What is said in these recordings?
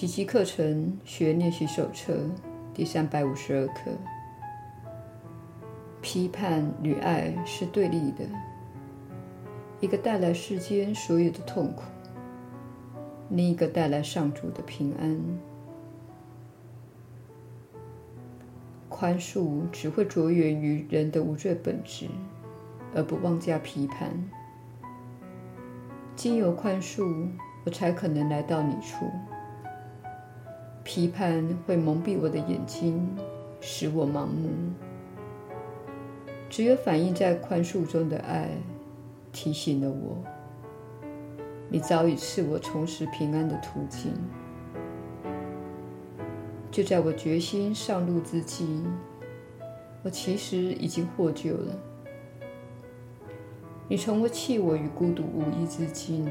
奇迹课程学练习手册第三百五十二课：批判与爱是对立的，一个带来世间所有的痛苦，另一个带来上主的平安。宽恕只会着眼于人的无罪本质，而不妄加批判。经由宽恕，我才可能来到你处。批判会蒙蔽我的眼睛，使我盲目。只有反映在宽恕中的爱，提醒了我，你早已赐我重拾平安的途径。就在我决心上路之际，我其实已经获救了。你从未弃我于孤独无依之境，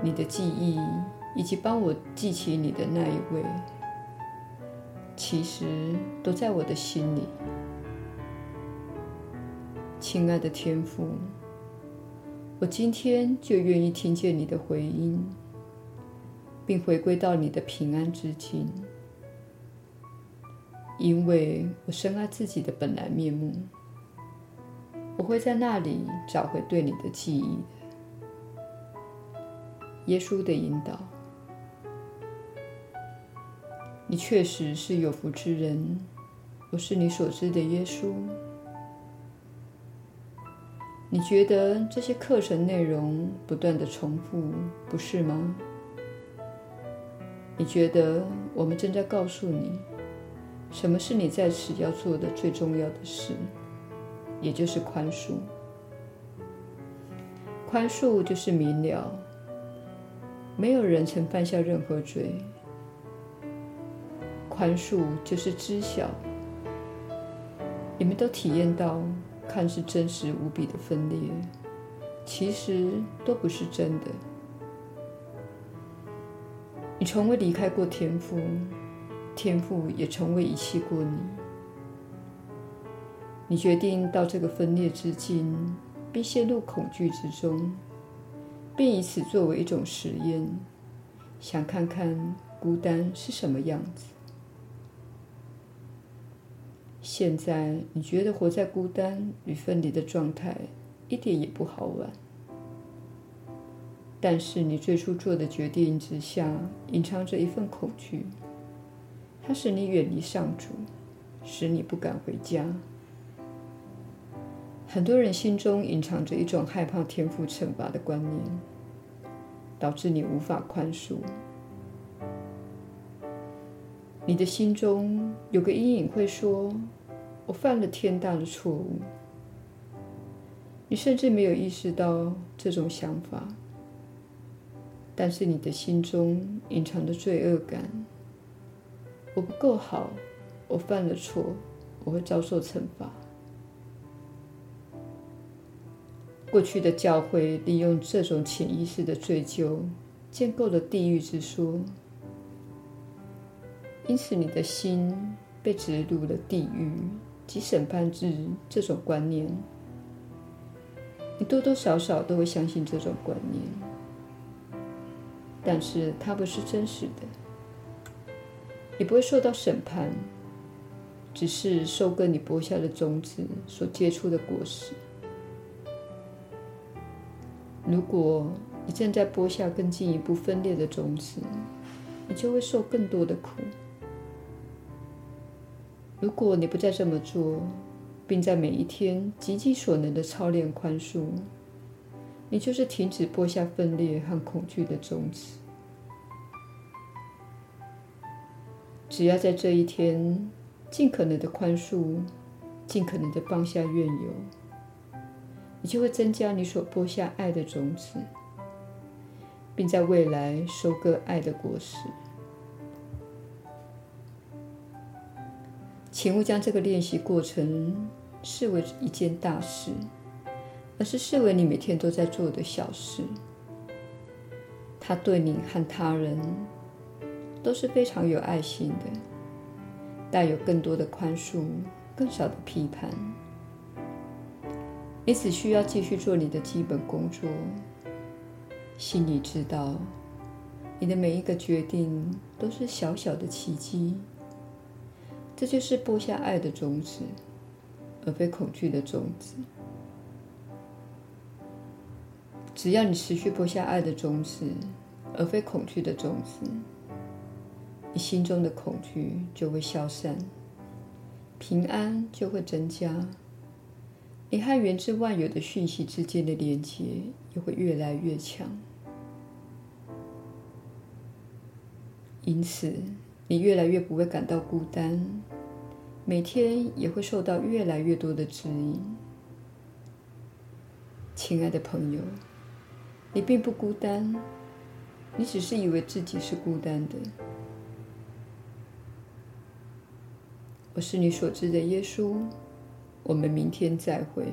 你的记忆以及帮我记起你的那一位，其实都在我的心里。亲爱的天父，我今天就愿意听见你的回音，并回归到你的平安之境。因为我深爱自己的本来面目，我会在那里找回对你的记忆。耶稣的引导，你确实是有福之人。我是你所知的耶稣。你觉得这些课程内容不断的重复，不是吗？你觉得我们正在告诉你，什么是你在此要做的最重要的事，也就是宽恕。宽恕就是明了，没有人曾犯下任何罪。宽恕就是知晓，你们都体验到看似真实无比的分裂，其实都不是真的。你从未离开过天父。天父也从未遗弃过你。你决定到这个分裂之境，并陷入恐惧之中，并以此作为一种实验，想看看孤单是什么样子。现在你觉得活在孤单与分离的状态一点也不好玩，但是你最初做的决定之下，隐藏着一份恐惧。它使你远离上主，使你不敢回家。很多人心中隐藏着一种害怕天父惩罚的观念，导致你无法宽恕。你的心中有个阴影会说：“我犯了天大的错误。”你甚至没有意识到这种想法，但是你的心中隐藏着罪恶感。我不够好，我犯了错，我会遭受惩罚。过去的教会利用这种潜意识的追究，建构了地狱之说，因此你的心被植入了地狱及审判日这种观念。你多多少少都会相信这种观念，但是它不是真实的。你不会受到审判，只是受跟你播下的种子所结出的果实。如果你正在播下更进一步分裂的种子，你就会受更多的苦。如果你不再这么做，并在每一天极尽所能的操练宽恕，你就是停止播下分裂和恐惧的种子。只要在这一天尽可能的宽恕，尽可能的放下怨尤，你就会增加你所播下爱的种子，并在未来收割爱的果实。请勿将这个练习过程视为一件大事，而是视为你每天都在做的小事。它对你和他人，都是非常有爱心的，带有更多的宽恕，更少的批判。你只需要继续做你的基本工作，心里知道，你的每一个决定都是小小的奇迹。这就是播下爱的种子，而非恐惧的种子。只要你持续播下爱的种子，而非恐惧的种子，你心中的恐惧就会消散，平安就会增加，你和源自万有的讯息之间的连接也会越来越强。因此，你越来越不会感到孤单，每天也会受到越来越多的指引。亲爱的朋友，你并不孤单，你只是以为自己是孤单的。我是你所知的耶稣，我们明天再会。